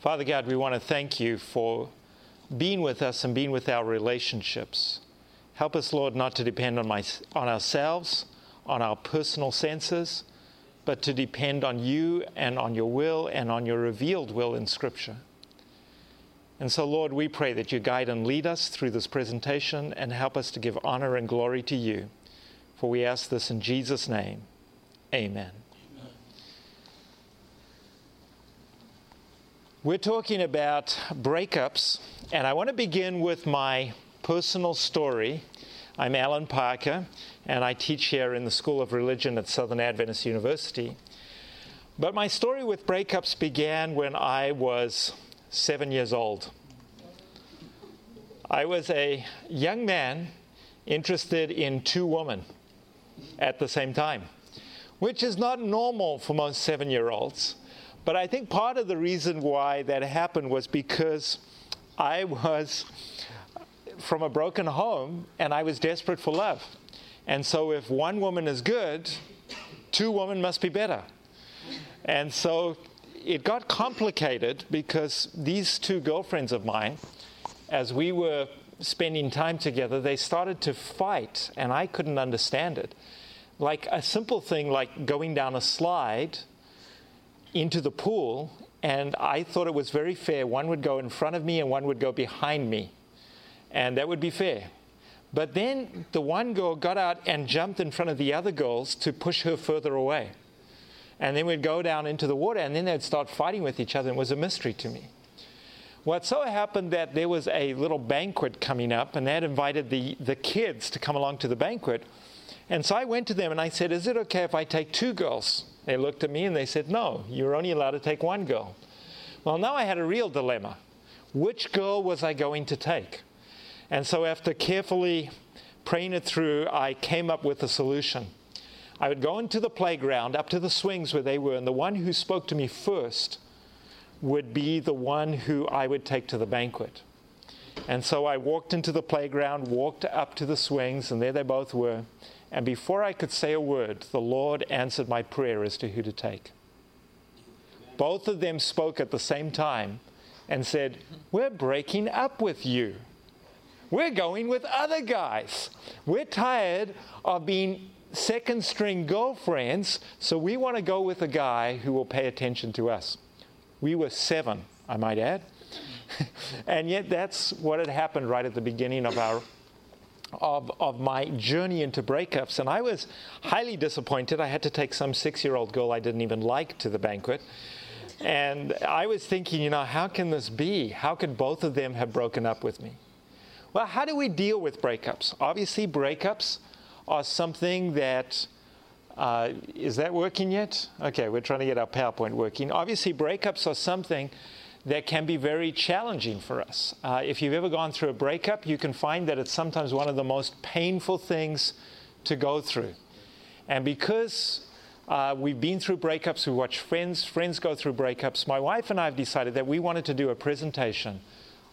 Father God, we want to thank you for being with us and being with our relationships. Help us, Lord, not to depend on, my, on ourselves, on our personal senses, but to depend on you and on your will and on your revealed will in Scripture. And so, Lord, we pray that you guide and lead us through this presentation and help us to give honor and glory to you. For we ask this in Jesus' name. Amen. We're talking about breakups, and I want to begin with my personal story. I'm Alan Parker, and I teach here in the School of Religion at Southern Adventist University. But my story with breakups began when I was seven years old. I was a young man interested in two women at the same time, which is not normal for most seven year olds. But I think part of the reason why that happened was because I was from a broken home and I was desperate for love. And so if one woman is good, two women must be better. And so it got complicated because these two girlfriends of mine, as we were spending time together, they started to fight, and I couldn't understand it. Like a simple thing like going down a slide into the pool, and I thought it was very fair. One would go in front of me and one would go behind me, and that would be fair. But then the one girl got out and jumped in front of the other girls to push her further away. And then we'd go down into the water, and then they'd start fighting with each other. It was a mystery to me. Well, it so happened that there was a little banquet coming up, and they had invited the, the kids to come along to the banquet. And so I went to them and I said, Is it okay if I take two girls? They looked at me and they said, No, you're only allowed to take one girl. Well, now I had a real dilemma. Which girl was I going to take? And so, after carefully praying it through, I came up with a solution. I would go into the playground, up to the swings where they were, and the one who spoke to me first would be the one who I would take to the banquet. And so I walked into the playground, walked up to the swings, and there they both were. And before I could say a word, the Lord answered my prayer as to who to take. Both of them spoke at the same time and said, We're breaking up with you. We're going with other guys. We're tired of being second string girlfriends, so we want to go with a guy who will pay attention to us. We were seven, I might add. and yet, that's what had happened right at the beginning of our of, of my journey into breakups, and I was highly disappointed. I had to take some six year old girl I didn't even like to the banquet. And I was thinking, you know, how can this be? How could both of them have broken up with me? Well, how do we deal with breakups? Obviously, breakups are something that uh, is that working yet? Okay, we're trying to get our PowerPoint working. Obviously, breakups are something that can be very challenging for us. Uh, if you've ever gone through a breakup, you can find that it's sometimes one of the most painful things to go through. And because uh, we've been through breakups, we watch friends, friends go through breakups, my wife and I have decided that we wanted to do a presentation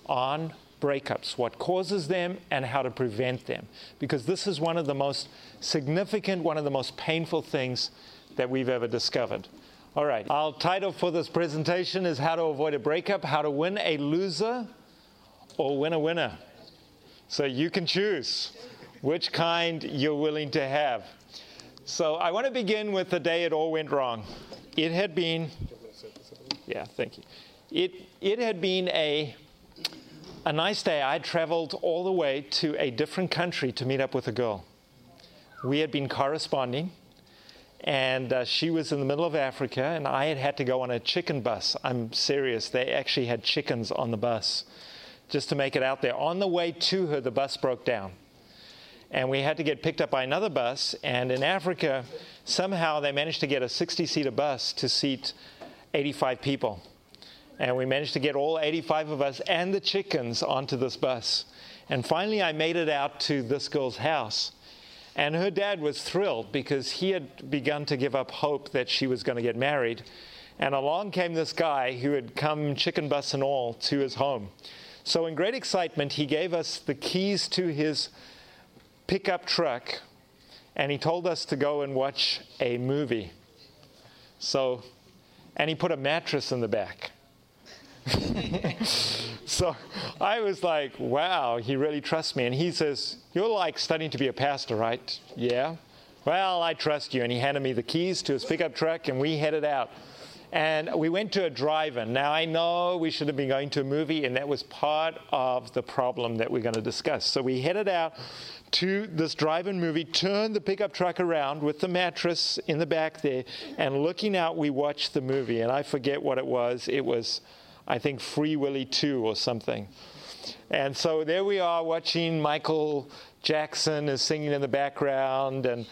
on breakups, what causes them, and how to prevent them. Because this is one of the most significant, one of the most painful things that we've ever discovered. All right, our title for this presentation is How to Avoid a Breakup, How to Win a Loser or Win a Winner. So you can choose which kind you're willing to have. So I want to begin with the day it all went wrong. It had been, yeah, thank you. It, it had been a, a nice day. I traveled all the way to a different country to meet up with a girl. We had been corresponding and uh, she was in the middle of Africa, and I had had to go on a chicken bus. I'm serious. They actually had chickens on the bus just to make it out there. On the way to her, the bus broke down. And we had to get picked up by another bus. And in Africa, somehow they managed to get a 60 seater bus to seat 85 people. And we managed to get all 85 of us and the chickens onto this bus. And finally, I made it out to this girl's house. And her dad was thrilled because he had begun to give up hope that she was going to get married. And along came this guy who had come chicken bus and all to his home. So, in great excitement, he gave us the keys to his pickup truck and he told us to go and watch a movie. So, and he put a mattress in the back. so I was like, wow, he really trusts me. And he says, You're like studying to be a pastor, right? Yeah. Well, I trust you. And he handed me the keys to his pickup truck, and we headed out. And we went to a drive in. Now, I know we should have been going to a movie, and that was part of the problem that we're going to discuss. So we headed out to this drive in movie, turned the pickup truck around with the mattress in the back there, and looking out, we watched the movie. And I forget what it was. It was, I think, Free Willy 2 or something. And so there we are watching Michael Jackson is singing in the background, and,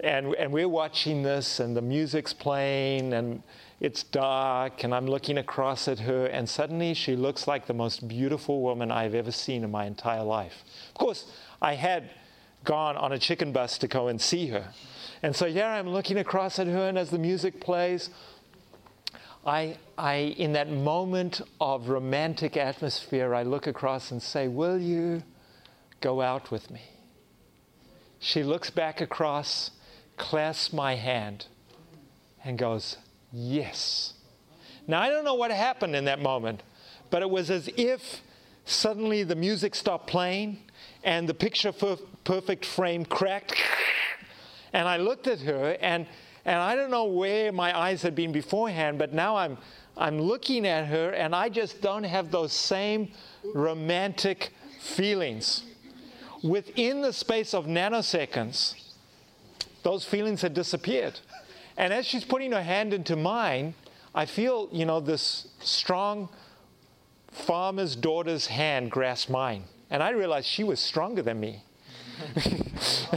and, and we're watching this, and the music's playing, and it's dark, and I'm looking across at her, and suddenly she looks like the most beautiful woman I've ever seen in my entire life. Of course, I had gone on a chicken bus to go and see her. And so here I'm looking across at her, and as the music plays, I, I, in that moment of romantic atmosphere, I look across and say, Will you go out with me? She looks back across, clasps my hand, and goes, Yes. Now, I don't know what happened in that moment, but it was as if suddenly the music stopped playing and the picture perfect frame cracked. And I looked at her, and, and I don't know where my eyes had been beforehand, but now I'm, I'm looking at her, and I just don't have those same romantic feelings. Within the space of nanoseconds, those feelings had disappeared. And as she's putting her hand into mine, I feel, you know, this strong farmer's daughter's hand grasp mine. And I realized she was stronger than me.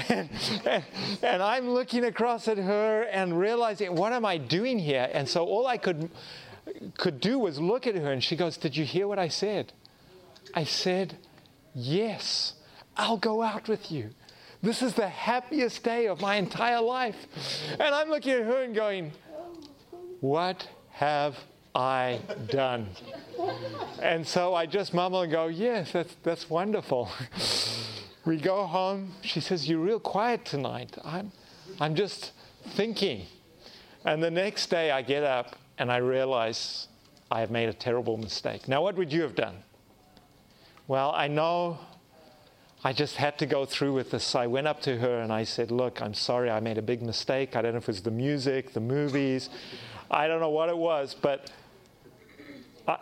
And, and, I'm looking across at her and realizing, what am I doing here? And so all I could, could do was look at her, and she goes, Did you hear what I said? I said, Yes, I'll go out with you. This is the happiest day of my entire life. And I'm looking at her and going, What have I done? And so I just mumble and go, Yes, that's, that's wonderful. we go home. She says, You're real quiet tonight. I'm, I'm just thinking. And the next day I get up and I realize I have made a terrible mistake. Now, what would you have done? Well, I know I just had to go through with this. I went up to her and I said, Look, I'm sorry, I made a big mistake. I don't know if it was the music, the movies, I don't know what it was, but I,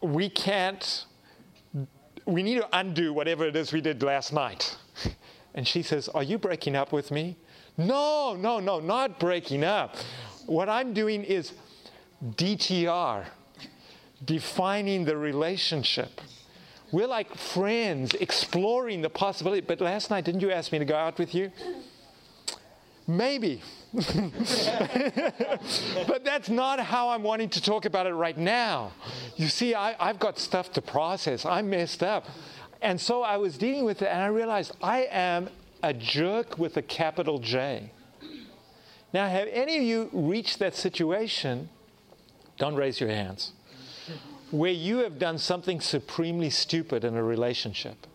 we can't, we need to undo whatever it is we did last night. And she says, Are you breaking up with me? No, no, no, not breaking up. What I'm doing is DTR, defining the relationship. We're like friends exploring the possibility. But last night, didn't you ask me to go out with you? Maybe. but that's not how I'm wanting to talk about it right now. You see, I, have got stuff to process. I'm messed up. And so I was dealing with it, and I realized I am a jerk with a capital J. Now, have any of you reached that situation? Don't raise your hands where you have done something supremely stupid in a relationship.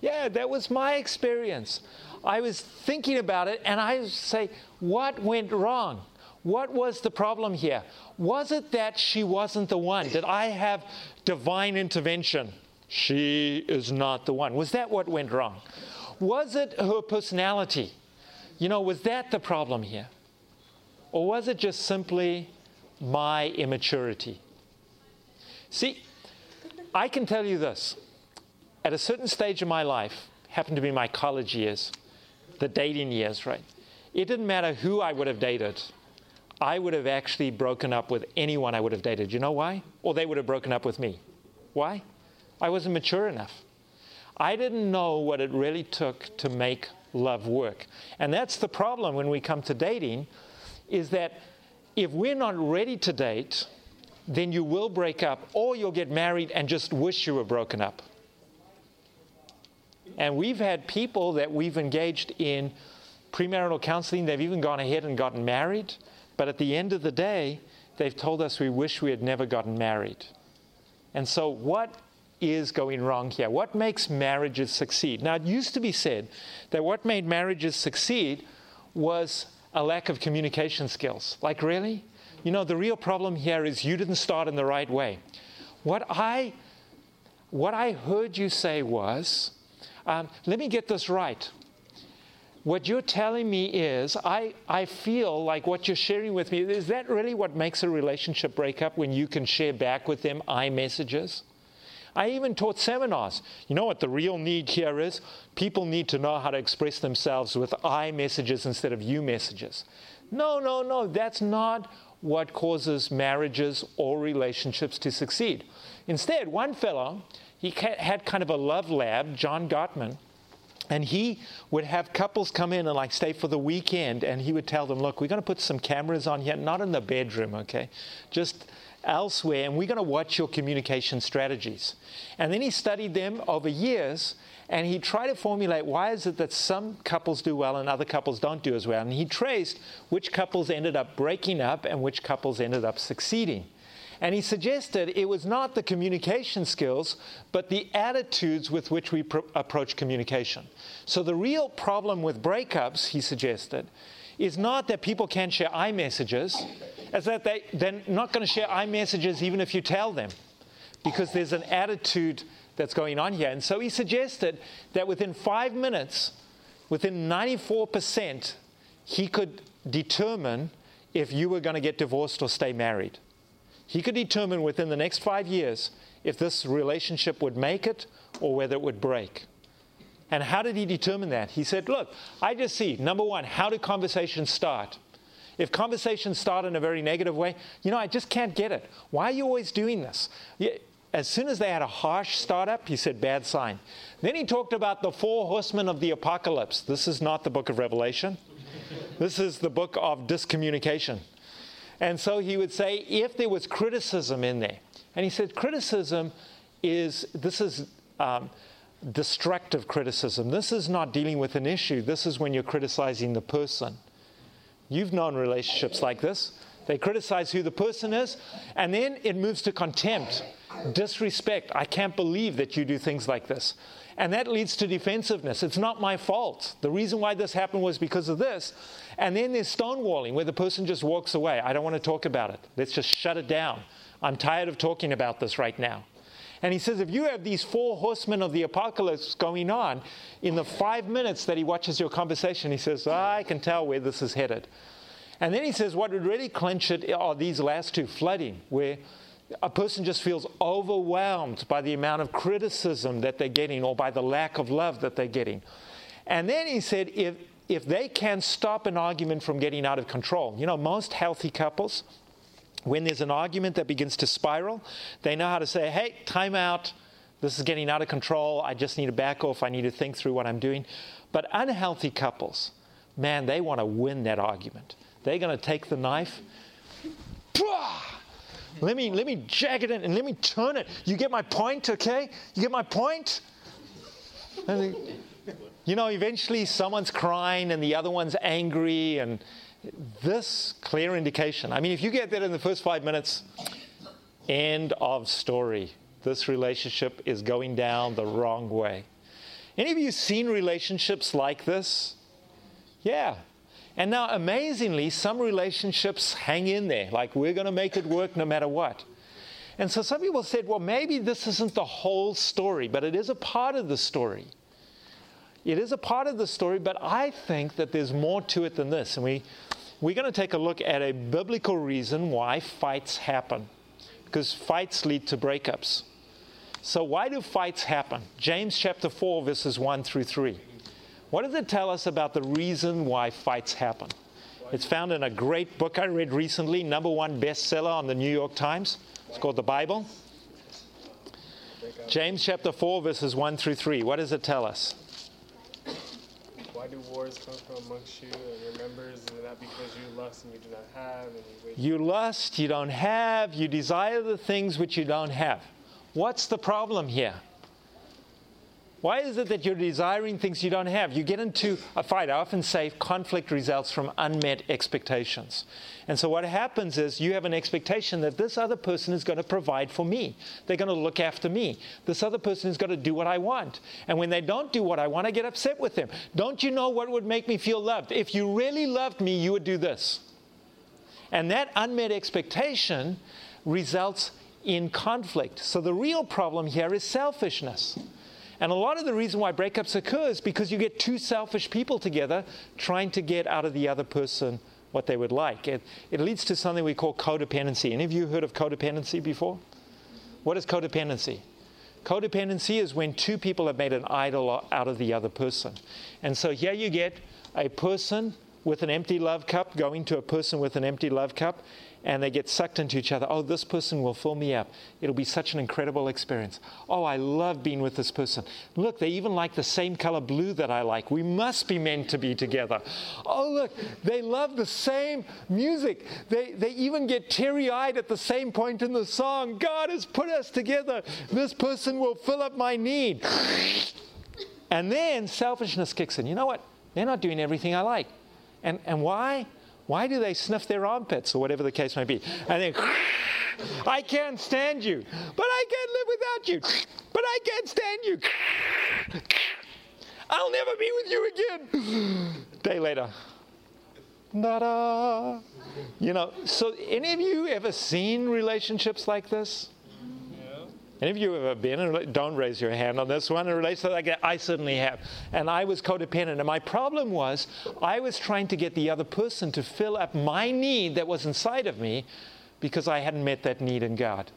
Yeah, that was my experience. I was thinking about it and I say, what went wrong? What was the problem here? Was it that she wasn't the one? Did I have divine intervention? She is not the one. Was that what went wrong? Was it her personality? You know, was that the problem here? Or was it just simply my immaturity? See, I can tell you this. At a certain stage of my life, happened to be my college years, the dating years, right? It didn't matter who I would have dated. I would have actually broken up with anyone I would have dated. You know why? Or they would have broken up with me. Why? I wasn't mature enough. I didn't know what it really took to make love work. And that's the problem when we come to dating is that if we're not ready to date, then you will break up or you'll get married and just wish you were broken up. And we've had people that we've engaged in premarital counseling, they've even gone ahead and gotten married, but at the end of the day, they've told us we wish we had never gotten married. And so, what is going wrong here? What makes marriages succeed? Now, it used to be said that what made marriages succeed was a lack of communication skills. Like, really? You know, the real problem here is you didn't start in the right way. What I, what I heard you say was, um, let me get this right. What you're telling me is, I, I feel like what you're sharing with me, is that really what makes a relationship break up when you can share back with them I messages? I even taught seminars. You know what the real need here is? People need to know how to express themselves with I messages instead of you messages. No, no, no, that's not what causes marriages or relationships to succeed. Instead, one fellow, he had kind of a love lab, John Gottman, and he would have couples come in and like stay for the weekend, and he would tell them, Look, we're going to put some cameras on here, not in the bedroom, okay? Just elsewhere, and we're going to watch your communication strategies. And then he studied them over years, and he tried to formulate why is it that some couples do well and other couples don't do as well. And he traced which couples ended up breaking up and which couples ended up succeeding. And he suggested it was not the communication skills, but the attitudes with which we approach communication. So the real problem with breakups, he suggested, is not that people can't share I messages, is that they, they're not going to share I messages even if you tell them, because there's an attitude that's going on here. And so he suggested that within five minutes, within 94%, he could determine if you were going to get divorced or stay married. He could determine within the next five years if this relationship would make it or whether it would break. And how did he determine that? He said, Look, I just see, number one, how do conversations start? If conversations start in a very negative way, you know, I just can't get it. Why are you always doing this? As soon as they had a harsh startup, he said, bad sign. Then he talked about the four horsemen of the apocalypse. This is not the book of Revelation, this is the book of discommunication. And so he would say, if there was criticism in there, and he said, criticism is, this is um, destructive criticism. This is not dealing with an issue. This is when you're criticizing the person. You've known relationships like this. They criticize who the person is, and then it moves to contempt, disrespect. I can't believe that you do things like this. And that leads to defensiveness. It's not my fault. The reason why this happened was because of this. And then there's stonewalling, where the person just walks away. I don't want to talk about it. Let's just shut it down. I'm tired of talking about this right now. And he says, if you have these four horsemen of the apocalypse going on, in the five minutes that he watches your conversation, he says, I can tell where this is headed. And then he says, what would really clinch it are these last two flooding, where a person just feels overwhelmed by the amount of criticism that they're getting or by the lack of love that they're getting. And then he said, if, if they can stop an argument from getting out of control, you know, most healthy couples, when there's an argument that begins to spiral, they know how to say, hey, time out. This is getting out of control. I just need to back off. I need to think through what I'm doing. But unhealthy couples, man, they want to win that argument. They're going to take the knife. Let me, let me jack it in and let me turn it. You get my point, okay? You get my point? And, you know, eventually someone's crying and the other one's angry and this clear indication. I mean, if you get that in the first five minutes, end of story. This relationship is going down the wrong way. Any of you seen relationships like this? Yeah. And now, amazingly, some relationships hang in there, like we're going to make it work no matter what. And so some people said, well, maybe this isn't the whole story, but it is a part of the story. It is a part of the story, but I think that there's more to it than this. And we, we're going to take a look at a biblical reason why fights happen. Because fights lead to breakups. So, why do fights happen? James chapter 4, verses 1 through 3. What does it tell us about the reason why fights happen? It's found in a great book I read recently, number one bestseller on the New York Times. It's called the Bible. James chapter 4, verses 1 through 3. What does it tell us? Wars come from amongst you and your members? Is not because you lust and you do not have? And you, you lust, you don't have, you desire the things which you don't have. What's the problem here? Why is it that you're desiring things you don't have? You get into a fight. I often say conflict results from unmet expectations. And so what happens is you have an expectation that this other person is going to provide for me. They're going to look after me. This other person is going to do what I want. And when they don't do what I want, I get upset with them. Don't you know what would make me feel loved? If you really loved me, you would do this. And that unmet expectation results in conflict. So the real problem here is selfishness. And a lot of the reason why breakups occur is because you get two selfish people together trying to get out of the other person what they would like. It, it leads to something we call codependency. Any of you heard of codependency before? What is codependency? Codependency is when two people have made an idol out of the other person. And so here you get a person with an empty love cup going to a person with an empty love cup, and they get sucked into each other. Oh, this person will fill me up. It'll be such an incredible experience. Oh, I love being with this person. Look, they even like the same color blue that I like. We must be meant to be together. Oh, look, they love the same music. They, they even get teary eyed at the same point in the song. God has put us together. This person will fill up my need. And then selfishness kicks in. You know what? They're not doing everything I like. And, and why? Why do they sniff their armpits or whatever the case may be? And then, I can't stand you, but I can't live without you, but I can't stand you. I'll never be with you again. Day later, da You know, so any of you ever seen relationships like this? Any of you have ever been in, don't raise your hand on this one, in a relationship like that? I certainly have. And I was codependent. And my problem was I was trying to get the other person to fill up my need that was inside of me because I hadn't met that need in God.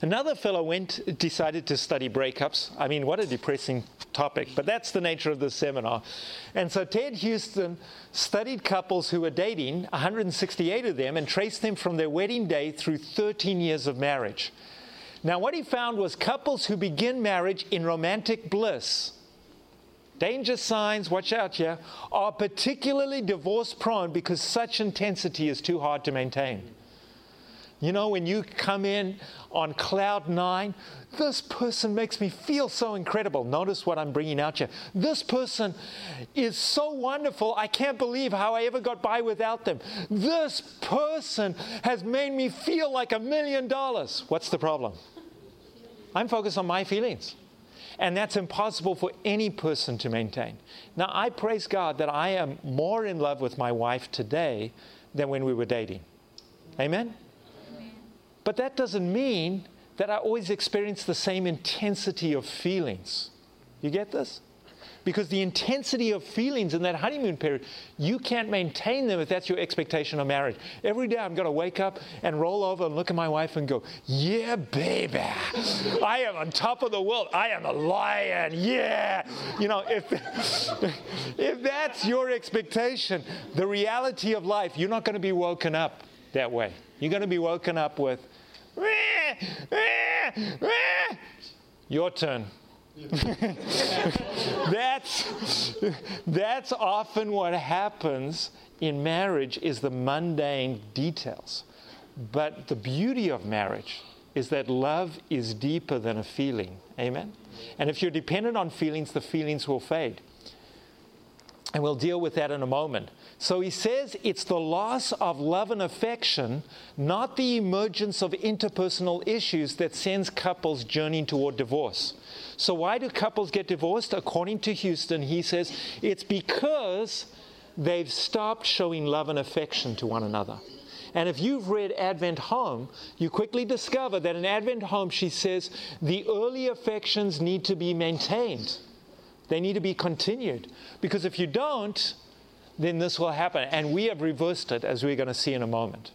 Another fellow went, decided to study breakups. I mean, what a depressing topic, but that's the nature of the seminar. And so Ted Huston studied couples who were dating, 168 of them, and traced them from their wedding day through 13 years of marriage. Now, what he found was couples who begin marriage in romantic bliss, danger signs, watch out here, are particularly divorce prone because such intensity is too hard to maintain. You know, when you come in on cloud nine, this person makes me feel so incredible. Notice what I'm bringing out here. This person is so wonderful. I can't believe how I ever got by without them. This person has made me feel like a million dollars. What's the problem? I'm focused on my feelings. And that's impossible for any person to maintain. Now, I praise God that I am more in love with my wife today than when we were dating. Amen? But that doesn't mean that I always experience the same intensity of feelings. You get this? Because the intensity of feelings in that honeymoon period, you can't maintain them if that's your expectation of marriage. Every day I'm going to wake up and roll over and look at my wife and go, Yeah, baby, I am on top of the world. I am a lion. Yeah. You know, if, if that's your expectation, the reality of life, you're not going to be woken up that way. You're going to be woken up with, your turn. that's, that's often what happens in marriage is the mundane details. But the beauty of marriage is that love is deeper than a feeling. Amen? And if you're dependent on feelings, the feelings will fade. And we'll deal with that in a moment. So he says it's the loss of love and affection, not the emergence of interpersonal issues, that sends couples journeying toward divorce. So, why do couples get divorced? According to Huston, he says it's because they've stopped showing love and affection to one another. And if you've read Advent Home, you quickly discover that in Advent Home, she says the early affections need to be maintained. They need to be continued. Because if you don't, then this will happen. And we have reversed it, as we're going to see in a moment.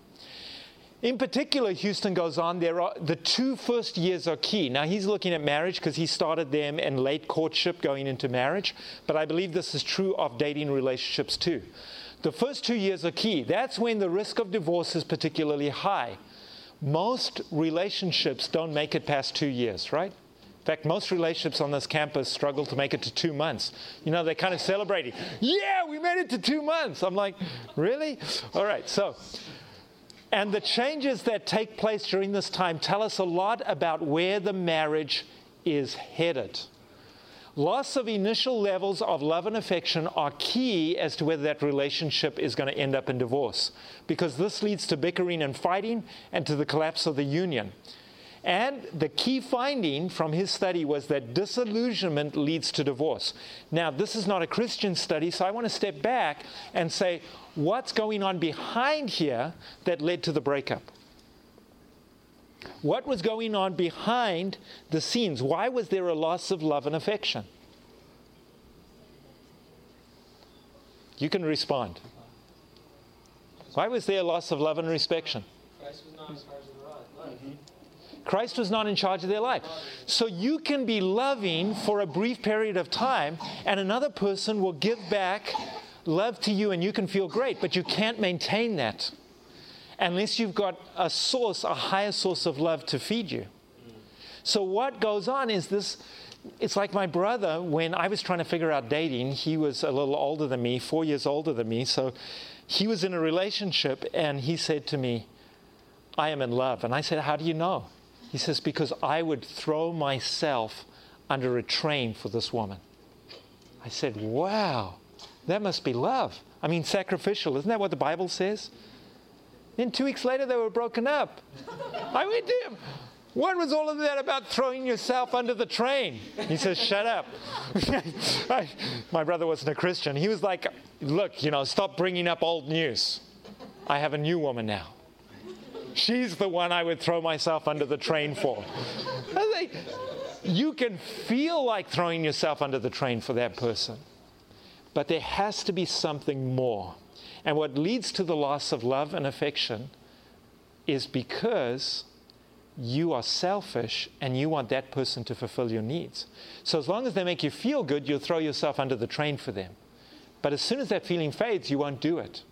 In particular, Huston goes on, there are the two first years are key. Now, he's looking at marriage because he started them in late courtship going into marriage, but I believe this is true of dating relationships too. The first two years are key. That's when the risk of divorce is particularly high. Most relationships don't make it past two years, right? In fact, most relationships on this campus struggle to make it to two months. You know, they're kind of celebrating. Yeah, we made it to two months. I'm like, really? All right, so. And the changes that take place during this time tell us a lot about where the marriage is headed. Loss of initial levels of love and affection are key as to whether that relationship is going to end up in divorce, because this leads to bickering and fighting and to the collapse of the union. And the key finding from his study was that disillusionment leads to divorce. Now, this is not a Christian study, so I want to step back and say, what's going on behind here that led to the breakup? What was going on behind the scenes? Why was there a loss of love and affection? You can respond. Why was there a loss of love and affection? Christ was not in charge of their life. Christ was not in charge of their life. So you can be loving for a brief period of time, and another person will give back love to you, and you can feel great, but you can't maintain that unless you've got a source, a higher source of love to feed you. So what goes on is this. It's like my brother, when I was trying to figure out dating, he was a little older than me, four years older than me. So he was in a relationship and he said to me, I am in love. And I said, How do you know? He says, Because I would throw myself under a train for this woman. I said, Wow, that must be love. I mean, sacrificial. Isn't that what the Bible says? Then two weeks later, they were broken up. I went to him. What was all of that about throwing yourself under the train? He says, Shut up. I, my brother wasn't a Christian. He was like, Look, you know, stop bringing up old news. I have a new woman now. She's the one I would throw myself under the train for. You can feel like throwing yourself under the train for that person, but there has to be something more. And what leads to the loss of love and affection is because you are selfish and you want that person to fulfill your needs. So as long as they make you feel good, you'll throw yourself under the train for them. But as soon as that feeling fades, you won't do it.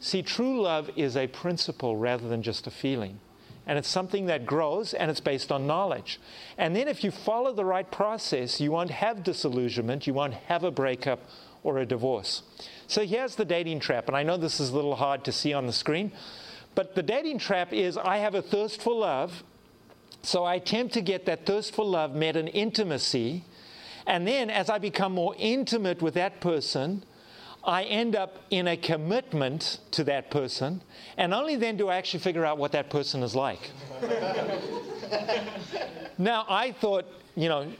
See, true love is a principle rather than just a feeling. And it's something that grows and it's based on knowledge. And then if you follow the right process, you won't have disillusionment, you won't have a breakup or a divorce. So here's the dating trap. And I know this is a little hard to see on the screen, but the dating trap is I have a thirst for love. So I attempt to get that thirst for love met in intimacy. And then as I become more intimate with that person, I end up in a commitment to that person, and only then do I actually figure out what that person is like. now, I thought, you know,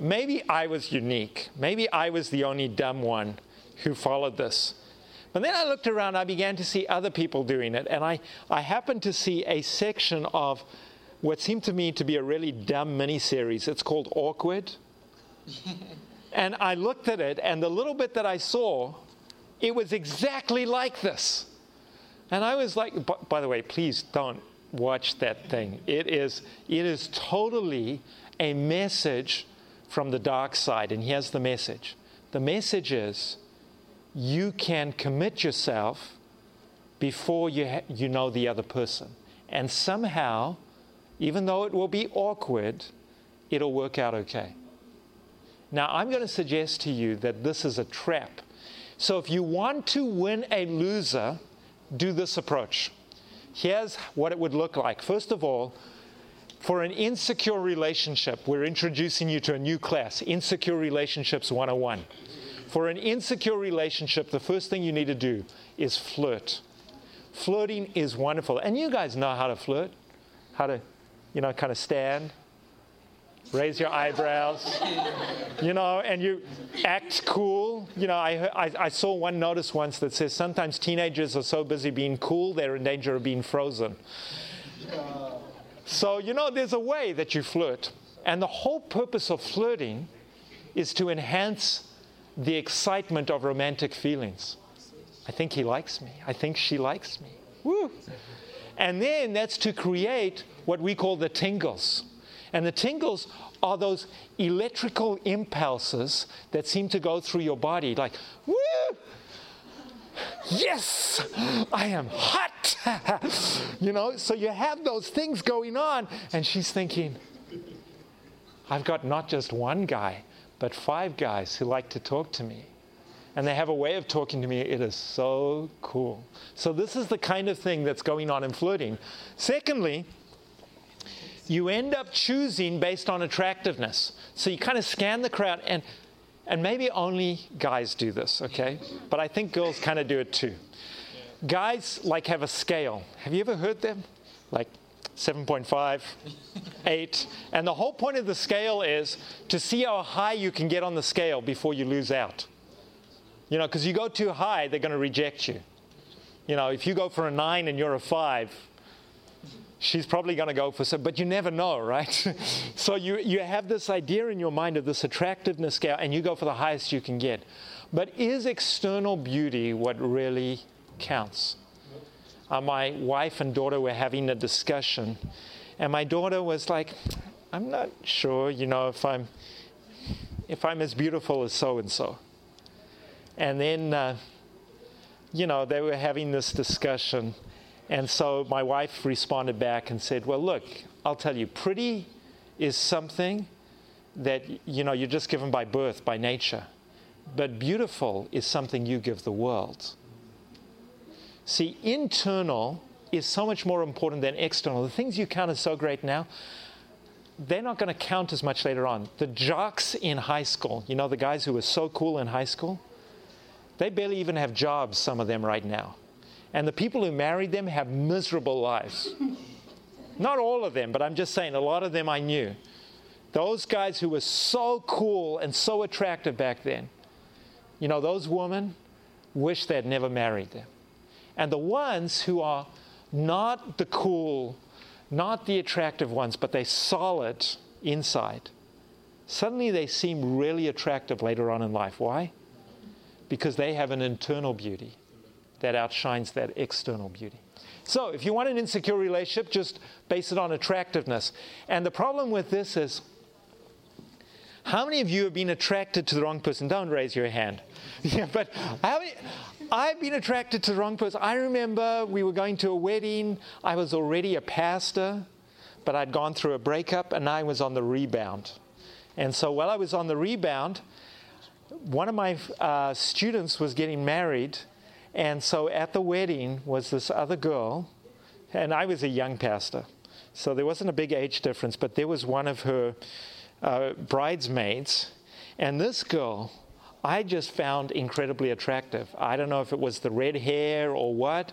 maybe I was unique. Maybe I was the only dumb one who followed this. But then I looked around, I began to see other people doing it, and I, I happened to see a section of what seemed to me to be a really dumb mini-series. It's called Awkward. And I looked at it, and the little bit that I saw, it was exactly like this. And I was like, by the way, please don't watch that thing. It is, it is totally a message from the dark side. And here's the message the message is you can commit yourself before you, ha- you know the other person. And somehow, even though it will be awkward, it'll work out okay. Now, I'm going to suggest to you that this is a trap. So, if you want to win a loser, do this approach. Here's what it would look like. First of all, for an insecure relationship, we're introducing you to a new class Insecure Relationships 101. For an insecure relationship, the first thing you need to do is flirt. Flirting is wonderful. And you guys know how to flirt, how to, you know, kind of stand, raise your eyebrows, you know, and you act cool. You know, I, I, I, saw one notice once that says sometimes teenagers are so busy being cool, they're in danger of being frozen. So, you know, there's a way that you flirt. And the whole purpose of flirting is to enhance the excitement of romantic feelings. I think he likes me. I think she likes me. Woo! And then that's to create what we call the tingles. And the tingles are those electrical impulses that seem to go through your body, like, woo! Yes, I am hot. you know, so you have those things going on, and she's thinking, I've got not just one guy, but five guys who like to talk to me. And they have a way of talking to me. It is so cool. So, this is the kind of thing that's going on in flirting. Secondly, you end up choosing based on attractiveness. So you kind of scan the crowd, and, and maybe only guys do this, okay? But I think girls kind of do it too. Guys like have a scale. Have you ever heard them? Like 7.5, 8. And the whole point of the scale is to see how high you can get on the scale before you lose out. You know, because you go too high, they're going to reject you. You know, if you go for a 9 and you're a 5, she's probably going to go for some, but you never know, right? so you, you have this idea in your mind of this attractiveness scale, and you go for the highest you can get. But is external beauty what really counts? Uh, my wife and daughter were having a discussion, and my daughter was like, I'm not sure, you know, if I'm if I'm as beautiful as so and so. And then, uh, you know, they were having this discussion. And so my wife responded back and said, Well, look, I'll tell you, pretty is something that, you know, you're just given by birth, by nature. But beautiful is something you give the world. See, internal is so much more important than external. The things you count as so great now, they're not going to count as much later on. The jocks in high school, you know, the guys who were so cool in high school, they barely even have jobs, some of them right now. And the people who married them have miserable lives. not all of them, but I'm just saying, a lot of them I knew. Those guys who were so cool and so attractive back then, you know, those women wish they'd never married them. And the ones who are not the cool, not the attractive ones, but they're solid inside, suddenly they seem really attractive later on in life. Why? Because they have an internal beauty that outshines that external beauty. So, if you want an insecure relationship, just base it on attractiveness. And the problem with this is how many of you have been attracted to the wrong person? Don't raise your hand. yeah, but how many, I've been attracted to the wrong person. I remember we were going to a wedding. I was already a pastor, but I'd gone through a breakup and I was on the rebound. And so while I was on the rebound, one of my uh, students was getting married. And so at the wedding was this other girl, and I was a young pastor. So there wasn't a big age difference, but there was one of her uh, bridesmaids. And this girl I just found incredibly attractive. I don't know if it was the red hair or what,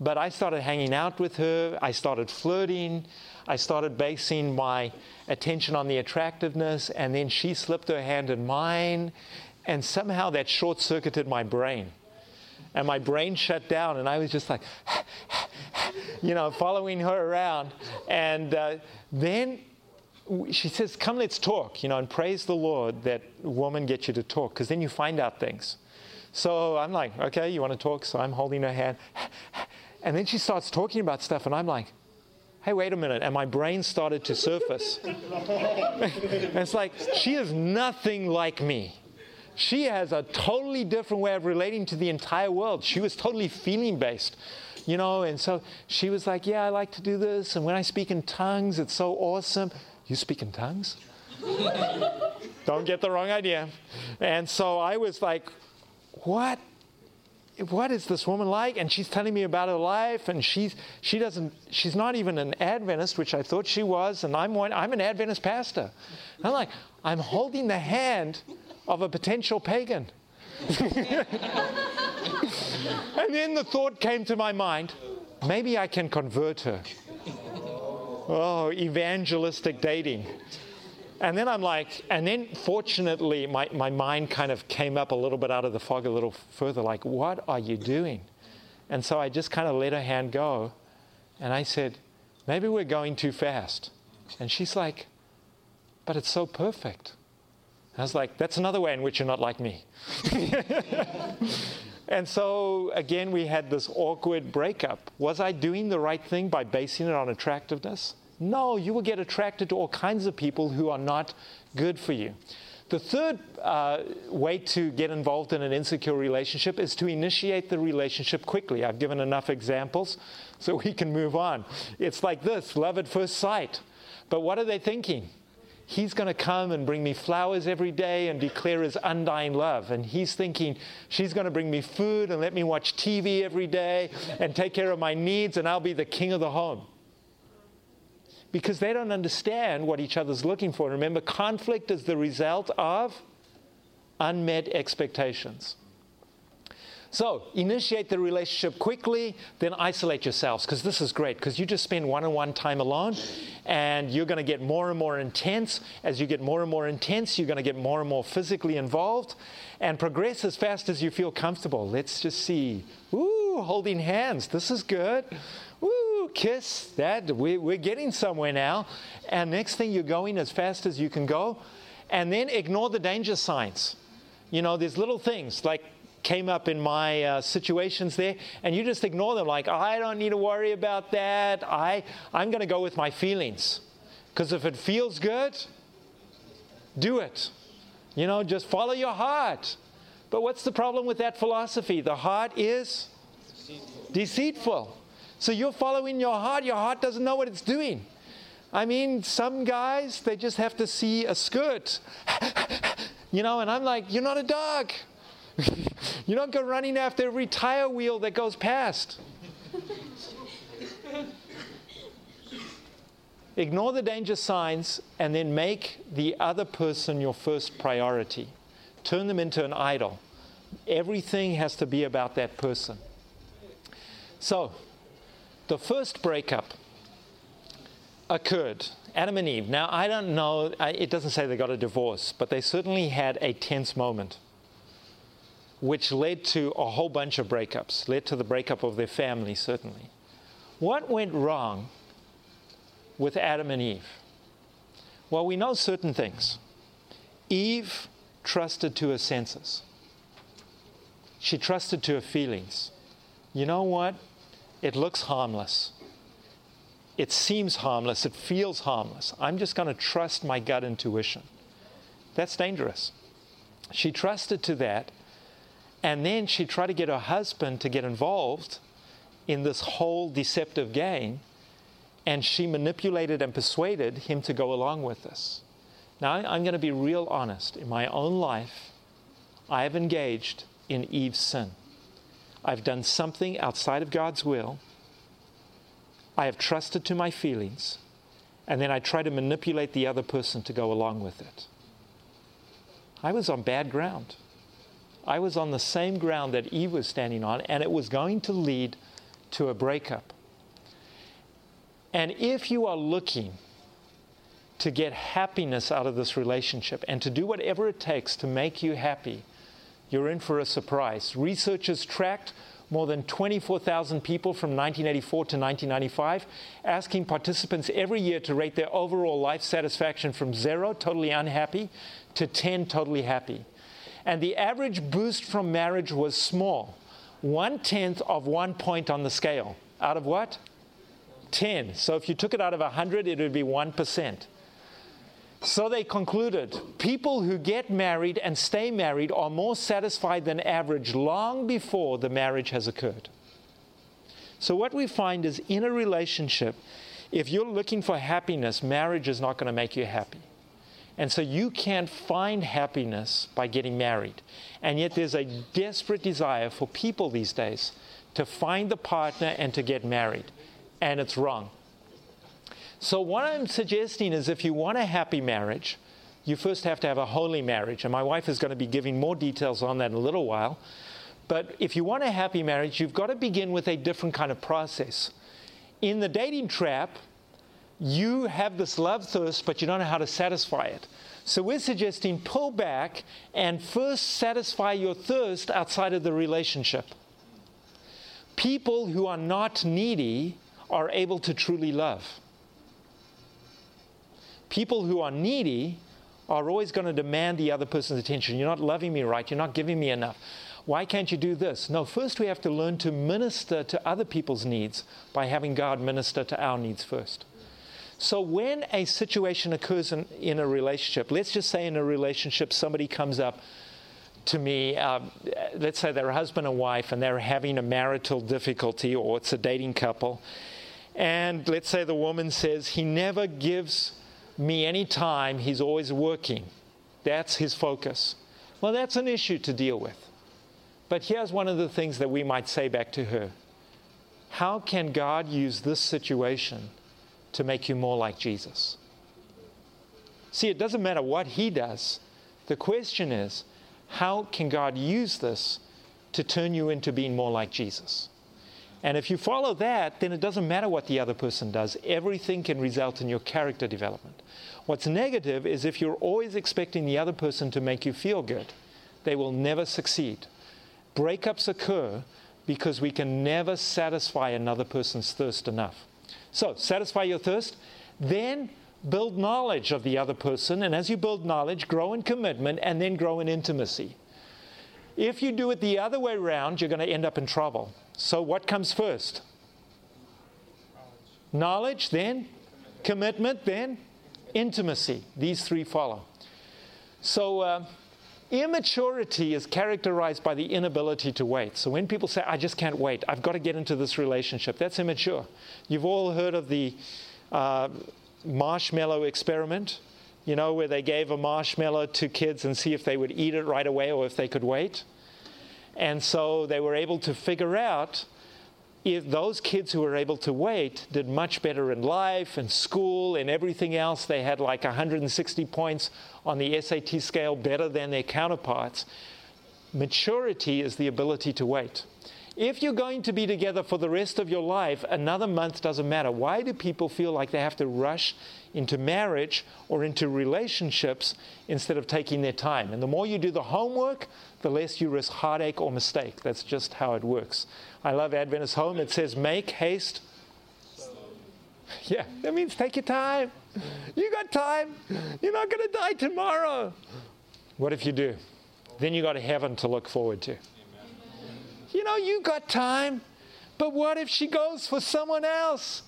but I started hanging out with her. I started flirting. I started basing my attention on the attractiveness, and then she slipped her hand in mine, and somehow that short circuited my brain. And my brain shut down, and I was just like, you know, following her around. And uh, then she says, Come, let's talk, you know, and praise the Lord that woman gets you to talk, because then you find out things. So I'm like, Okay, you want to talk? So I'm holding her hand. And then she starts talking about stuff, and I'm like, Hey, wait a minute. And my brain started to surface. and it's like, she is nothing like me. She has a totally different way of relating to the entire world. She was totally feeling based you know, and so she was like, Yeah, I like to do this. And when I speak in tongues, it's so awesome. You speak in tongues? Don't get the wrong idea. And so I was like, What? What is this woman like? And she's telling me about her life, and she's she doesn't she's not even an Adventist, which I thought she was, and I'm one, I'm an Adventist pastor. And I'm like, I'm holding the hand of a potential pagan. and then the thought came to my mind, maybe I can convert her. Oh, evangelistic dating. And then I'm like, and then fortunately, my, my mind kind of came up a little bit out of the fog a little further, like, what are you doing? And so I just kind of let her hand go. And I said, maybe we're going too fast. And she's like, but it's so perfect. I was like, that's another way in which you're not like me. And so again, we had this awkward breakup. Was I doing the right thing by basing it on attractiveness? No, you will get attracted to all kinds of people who are not good for you. The third uh, way to get involved in an insecure relationship is to initiate the relationship quickly. I've given enough examples so we can move on. It's like this love at first sight. But what are they thinking? He's going to come and bring me flowers every day and declare his undying love. And he's thinking, she's going to bring me food and let me watch TV every day and take care of my needs, and I'll be the king of the home. Because they don't understand what each other's looking for. Remember, conflict is the result of unmet expectations. So, initiate the relationship quickly, then isolate yourselves, because this is great, because you just spend one on one time alone, and you're going to get more and more intense. As you get more and more intense, you're going to get more and more physically involved, and progress as fast as you feel comfortable. Let's just see. Ooh, holding hands. This is good. Ooh, kiss, that, we, we're getting somewhere now. And next thing, you're going as fast as you can go. And then ignore the danger signs. You know, there's little things like came up in my uh, situations there, and you just ignore them like, I don't need to worry about that. I, I'm going to go with my feelings. Because if it feels good, do it. You know, just follow your heart. But what's the problem with that philosophy? The heart is deceitful. deceitful. So you're following your heart, your heart doesn't know what it's doing. I mean, some guys, they just have to see a skirt. you know, and I'm like, you're not a dog. you don't go running after every tire wheel that goes past. Ignore the danger signs and then make the other person your first priority. Turn them into an idol. Everything has to be about that person. So, the first breakup occurred. Adam and Eve. Now, I don't know, it doesn't say they got a divorce, but they certainly had a tense moment, which led to a whole bunch of breakups, led to the breakup of their family, certainly. What went wrong with Adam and Eve? Well, we know certain things. Eve trusted to her senses, she trusted to her feelings. You know what? It looks harmless. It seems harmless. It feels harmless. I'm just going to trust my gut intuition. That's dangerous. She trusted to that, and then she tried to get her husband to get involved in this whole deceptive game, and she manipulated and persuaded him to go along with this. Now, I'm going to be real honest. In my own life, I have engaged in Eve's sin. I've done something outside of God's will. I have trusted to my feelings, and then I try to manipulate the other person to go along with it. I was on bad ground. I was on the same ground that Eve was standing on, and it was going to lead to a breakup. And if you are looking to get happiness out of this relationship and to do whatever it takes to make you happy, you're in for a surprise. Researchers tracked more than 24,000 people from 1984 to 1995, asking participants every year to rate their overall life satisfaction from zero, totally unhappy, to 10, totally happy. And the average boost from marriage was small one tenth of one point on the scale. Out of what? 10. So if you took it out of 100, it would be 1%. So they concluded people who get married and stay married are more satisfied than average long before the marriage has occurred. So, what we find is in a relationship, if you're looking for happiness, marriage is not going to make you happy. And so you can't find happiness by getting married. And yet there's a desperate desire for people these days to find the partner and to get married. And it's wrong. So, what I'm suggesting is if you want a happy marriage, you first have to have a holy marriage. And my wife is going to be giving more details on that in a little while. But if you want a happy marriage, you've got to begin with a different kind of process. In the dating trap, you have this love thirst, but you don't know how to satisfy it. So we're suggesting pull back and first satisfy your thirst outside of the relationship. People who are not needy are able to truly love people who are needy are always going to demand the other person's attention. You're not loving me right. You're not giving me enough. Why can't you do this? No, first we have to learn to minister to other people's needs by having God minister to our needs first. So when a situation occurs in, in a relationship, let's just say in a relationship somebody comes up to me, uh, let's say they're a husband and wife and they're having a marital difficulty or it's a dating couple. And let's say the woman says, He never gives me any time, he's always working. That's his focus. Well, that's an issue to deal with. But here's one of the things that we might say back to her How can God use this situation to make you more like Jesus? See, it doesn't matter what he does. The question is, how can God use this to turn you into being more like Jesus? And if you follow that, then it doesn't matter what the other person does. Everything can result in your character development. What's negative is if you're always expecting the other person to make you feel good, they will never succeed. Breakups occur because we can never satisfy another person's thirst enough. So, satisfy your thirst, then build knowledge of the other person. And as you build knowledge, grow in commitment and then grow in intimacy. If you do it the other way around, you're going to end up in trouble. So, what comes first? Knowledge, then commitment, then intimacy. These three follow. So, uh, immaturity is characterized by the inability to wait. So, when people say, I just can't wait, I've got to get into this relationship, that's immature. You've all heard of the uh, marshmallow experiment, you know, where they gave a marshmallow to kids and see if they would eat it right away or if they could wait. And so they were able to figure out if those kids who were able to wait did much better in life and school and everything else. They had like 160 points on the SAT scale better than their counterparts. Maturity is the ability to wait. If you're going to be together for the rest of your life, another month doesn't matter. Why do people feel like they have to rush into marriage or into relationships instead of taking their time? And the more you do the homework, the less you risk heartache or mistake. That's just how it works. I love Adventist Home. It says, make haste. Yeah, that means take your time. You got time. You're not going to die tomorrow. What if you do? Then you got heaven to look forward to. You know, you got time. But what if she goes for someone else?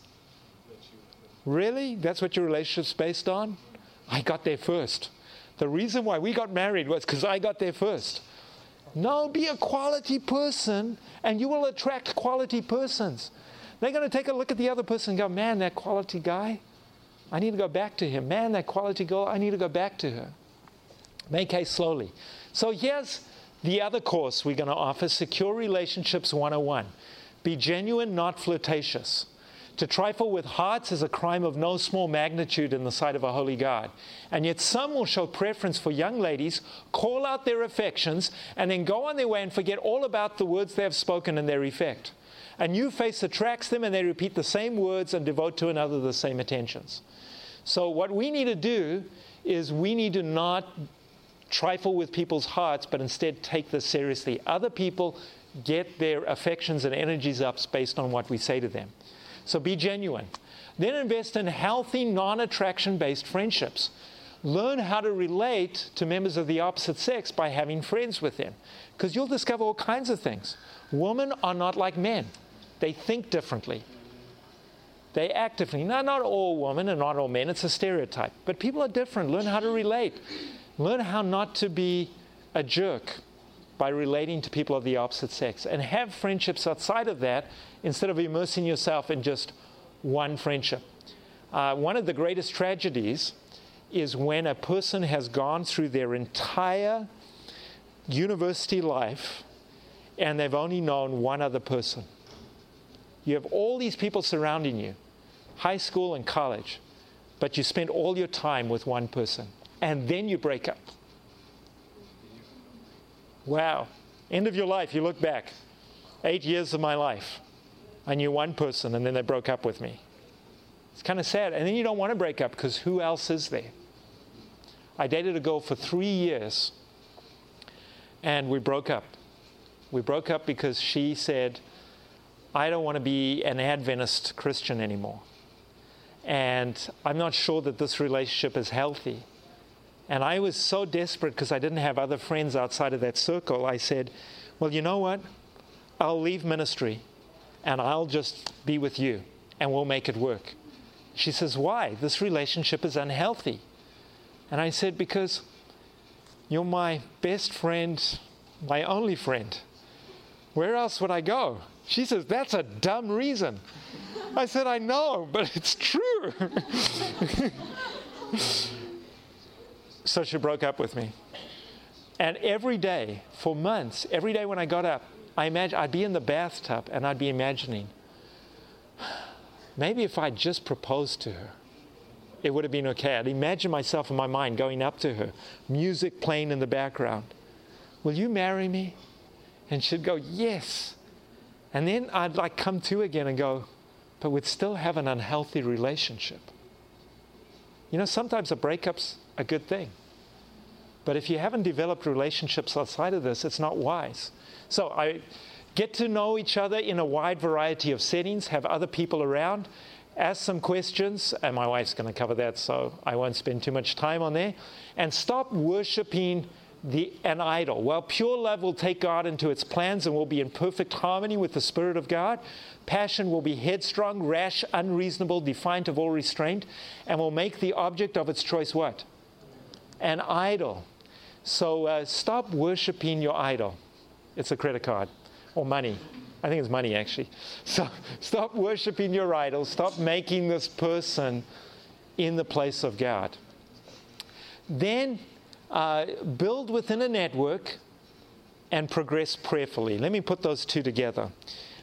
Really? That's what your relationship's based on? I got there first. The reason why we got married was because I got there first. No, be a quality person and you will attract quality persons. They're going to take a look at the other person and go, man, that quality guy, I need to go back to him. Man, that quality girl, I need to go back to her. Make haste slowly. So here's the other course we're going to offer Secure Relationships 101. Be genuine, not flirtatious. To trifle with hearts is a crime of no small magnitude in the sight of a holy God. And yet, some will show preference for young ladies, call out their affections, and then go on their way and forget all about the words they have spoken and their effect. A new face attracts them, and they repeat the same words and devote to another the same attentions. So, what we need to do is we need to not trifle with people's hearts, but instead take this seriously. Other people get their affections and energies up based on what we say to them. So be genuine. Then invest in healthy, non attraction based friendships. Learn how to relate to members of the opposite sex by having friends with them, because you'll discover all kinds of things. Women are not like men, they think differently. They act differently. Now, not all women and not all men, it's a stereotype. But people are different. Learn how to relate. Learn how not to be a jerk by relating to people of the opposite sex. And have friendships outside of that instead of immersing yourself in just one friendship. Uh, one of the greatest tragedies is when a person has gone through their entire university life and they've only known one other person. You have all these people surrounding you, high school and college, but you spend all your time with one person and then you break up. Wow. End of your life, you look back. Eight years of my life. I knew one person and then they broke up with me. It's kind of sad. And then you don't want to break up because who else is there? I dated a girl for three years and we broke up. We broke up because she said, I don't want to be an Adventist Christian anymore. And I'm not sure that this relationship is healthy. And I was so desperate because I didn't have other friends outside of that circle. I said, Well, you know what? I'll leave ministry and I'll just be with you and we'll make it work. She says, Why? This relationship is unhealthy. And I said, Because you're my best friend, my only friend. Where else would I go? She says, That's a dumb reason. I said, I know, but it's true. so she broke up with me. And every day, for months, every day when I got up, I imagine I'd be in the bathtub and I'd be imagining, maybe if I just proposed to her, it would have been okay. I'd imagine myself in my mind going up to her, music playing in the background. Will you marry me? And she'd go, Yes. And then I'd like come to again and go, But we'd still have an unhealthy relationship. You know, sometimes a breakup's a good thing. But if you haven't developed relationships outside of this, it's not wise. So I get to know each other in a wide variety of settings, have other people around, ask some questions, and my wife's going to cover that, so I won't spend too much time on there. And stop worshiping the, an idol. While pure love will take God into its plans and will be in perfect harmony with the Spirit of God, passion will be headstrong, rash, unreasonable, defiant of all restraint, and will make the object of its choice what? An idol. So uh, stop worshiping your idol. It's a credit card or money. I think it's money actually. So stop worshiping your idol. Stop making this person in the place of God. Then uh, build within a network and progress prayerfully. Let me put those two together.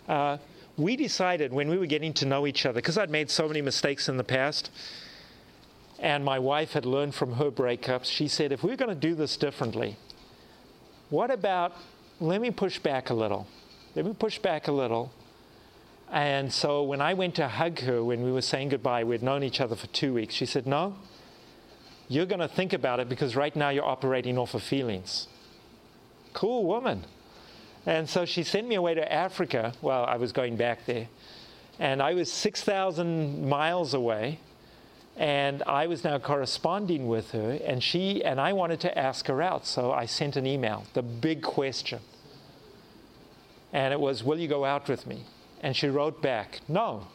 Uh, we decided when we were getting to know each other, because I'd made so many mistakes in the past, and my wife had learned from her breakups, she said, if we're going to do this differently, what about let me push back a little? Let me push back a little. And so when I went to hug her when we were saying goodbye, we'd known each other for two weeks, she said, No, you're going to think about it because right now you're operating off of feelings. Cool woman. And so she sent me away to Africa. Well, I was going back there. And I was 6,000 miles away. And I was now corresponding with her. And she and I wanted to ask her out. So I sent an email, the big question. And it was, Will you go out with me? And she wrote back, No.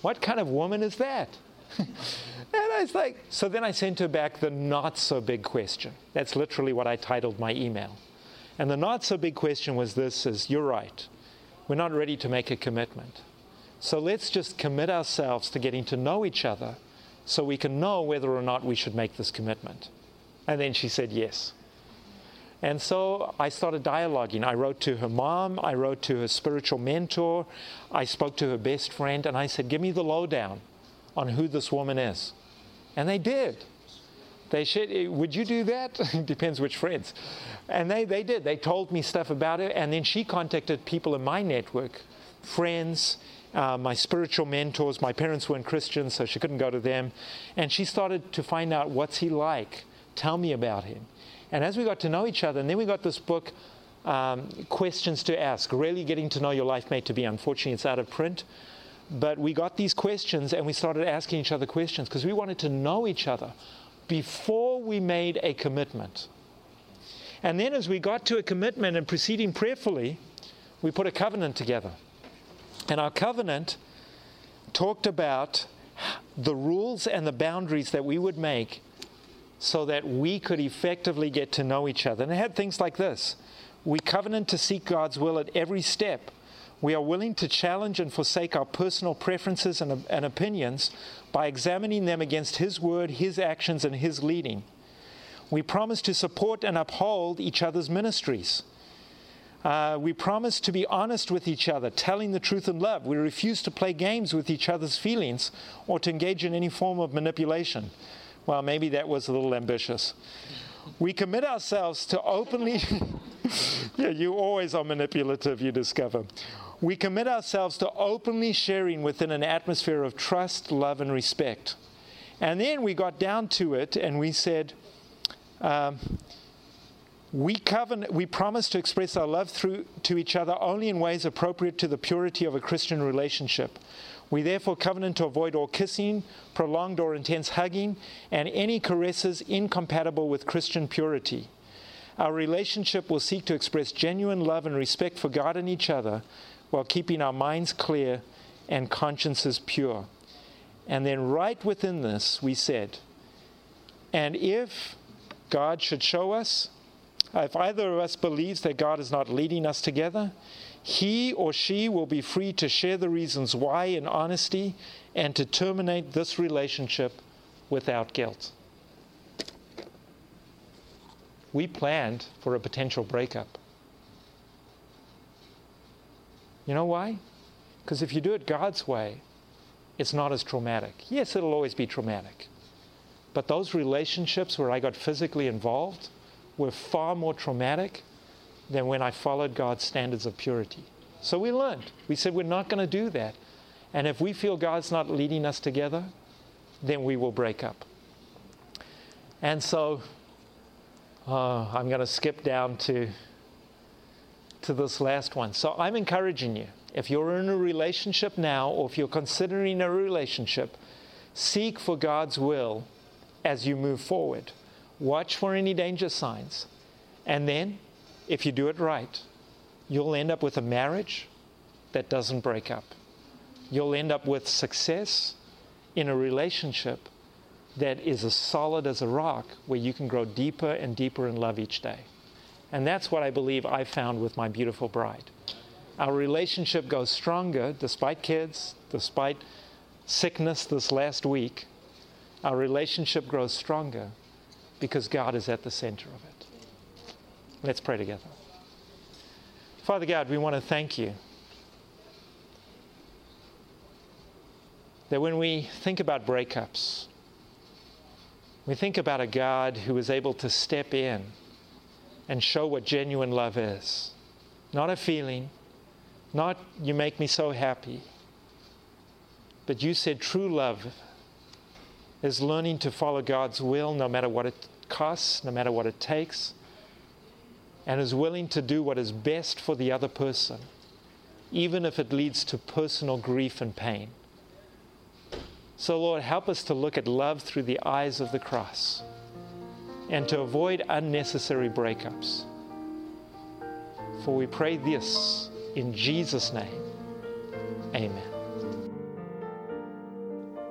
What kind of woman is that? and I was like, so then I sent her back the not so big question. That's literally what I titled my email. And the not so big question was this is you're right. We're not ready to make a commitment. So let's just commit ourselves to getting to know each other so we can know whether or not we should make this commitment. And then she said yes. And so I started dialoguing. I wrote to her mom, I wrote to her spiritual mentor, I spoke to her best friend, and I said, Give me the lowdown on who this woman is. And they did. They said, eh, Would you do that? Depends which friends. And they, they did. They told me stuff about it. And then she contacted people in my network, friends, uh, my spiritual mentors. My parents weren't Christians, so she couldn't go to them. And she started to find out what's he like. Tell me about him. And as we got to know each other, and then we got this book, um, Questions to Ask, Really Getting to Know Your Life Mate to Be. Unfortunately, it's out of print. But we got these questions and we started asking each other questions because we wanted to know each other before we made a commitment. And then, as we got to a commitment and proceeding prayerfully, we put a covenant together. And our covenant talked about the rules and the boundaries that we would make so that we could effectively get to know each other. And it had things like this We covenant to seek God's will at every step. We are willing to challenge and forsake our personal preferences and, and opinions by examining them against His word, His actions, and His leading. We promise to support and uphold each other's ministries. Uh, we promise to be honest with each other, telling the truth in love. We refuse to play games with each other's feelings or to engage in any form of manipulation. Well, maybe that was a little ambitious. We commit ourselves to openly, yeah, you always are manipulative, you discover. We commit ourselves to openly sharing within an atmosphere of trust, love, and respect. And then we got down to it and we said, um, we, covenant, we promise to express our love through, to each other only in ways appropriate to the purity of a Christian relationship. We therefore covenant to avoid all kissing, prolonged or intense hugging, and any caresses incompatible with Christian purity. Our relationship will seek to express genuine love and respect for God and each other while keeping our minds clear and consciences pure. And then, right within this, we said, and if God should show us, if either of us believes that God is not leading us together, he or she will be free to share the reasons why in honesty and to terminate this relationship without guilt. We planned for a potential breakup. You know why? Because if you do it God's way, it's not as traumatic. Yes, it'll always be traumatic. But those relationships where I got physically involved were far more traumatic than when I followed God's standards of purity. So we learned. We said we're not going to do that. And if we feel God's not leading us together, then we will break up. And so uh, I'm going to skip down to, to this last one. So I'm encouraging you. if you're in a relationship now or if you're considering a relationship, seek for God's will as you move forward. Watch for any danger signs. And then, if you do it right, you'll end up with a marriage that doesn't break up. You'll end up with success in a relationship that is as solid as a rock where you can grow deeper and deeper in love each day. And that's what I believe I found with my beautiful bride. Our relationship goes stronger despite kids, despite sickness this last week. Our relationship grows stronger because God is at the center of it. Let's pray together. Father God, we want to thank you that when we think about breakups, we think about a God who is able to step in and show what genuine love is. Not a feeling, not you make me so happy, but you said true love is learning to follow God's will no matter what it costs, no matter what it takes, and is willing to do what is best for the other person, even if it leads to personal grief and pain. So, Lord, help us to look at love through the eyes of the cross and to avoid unnecessary breakups. For we pray this in Jesus' name. Amen.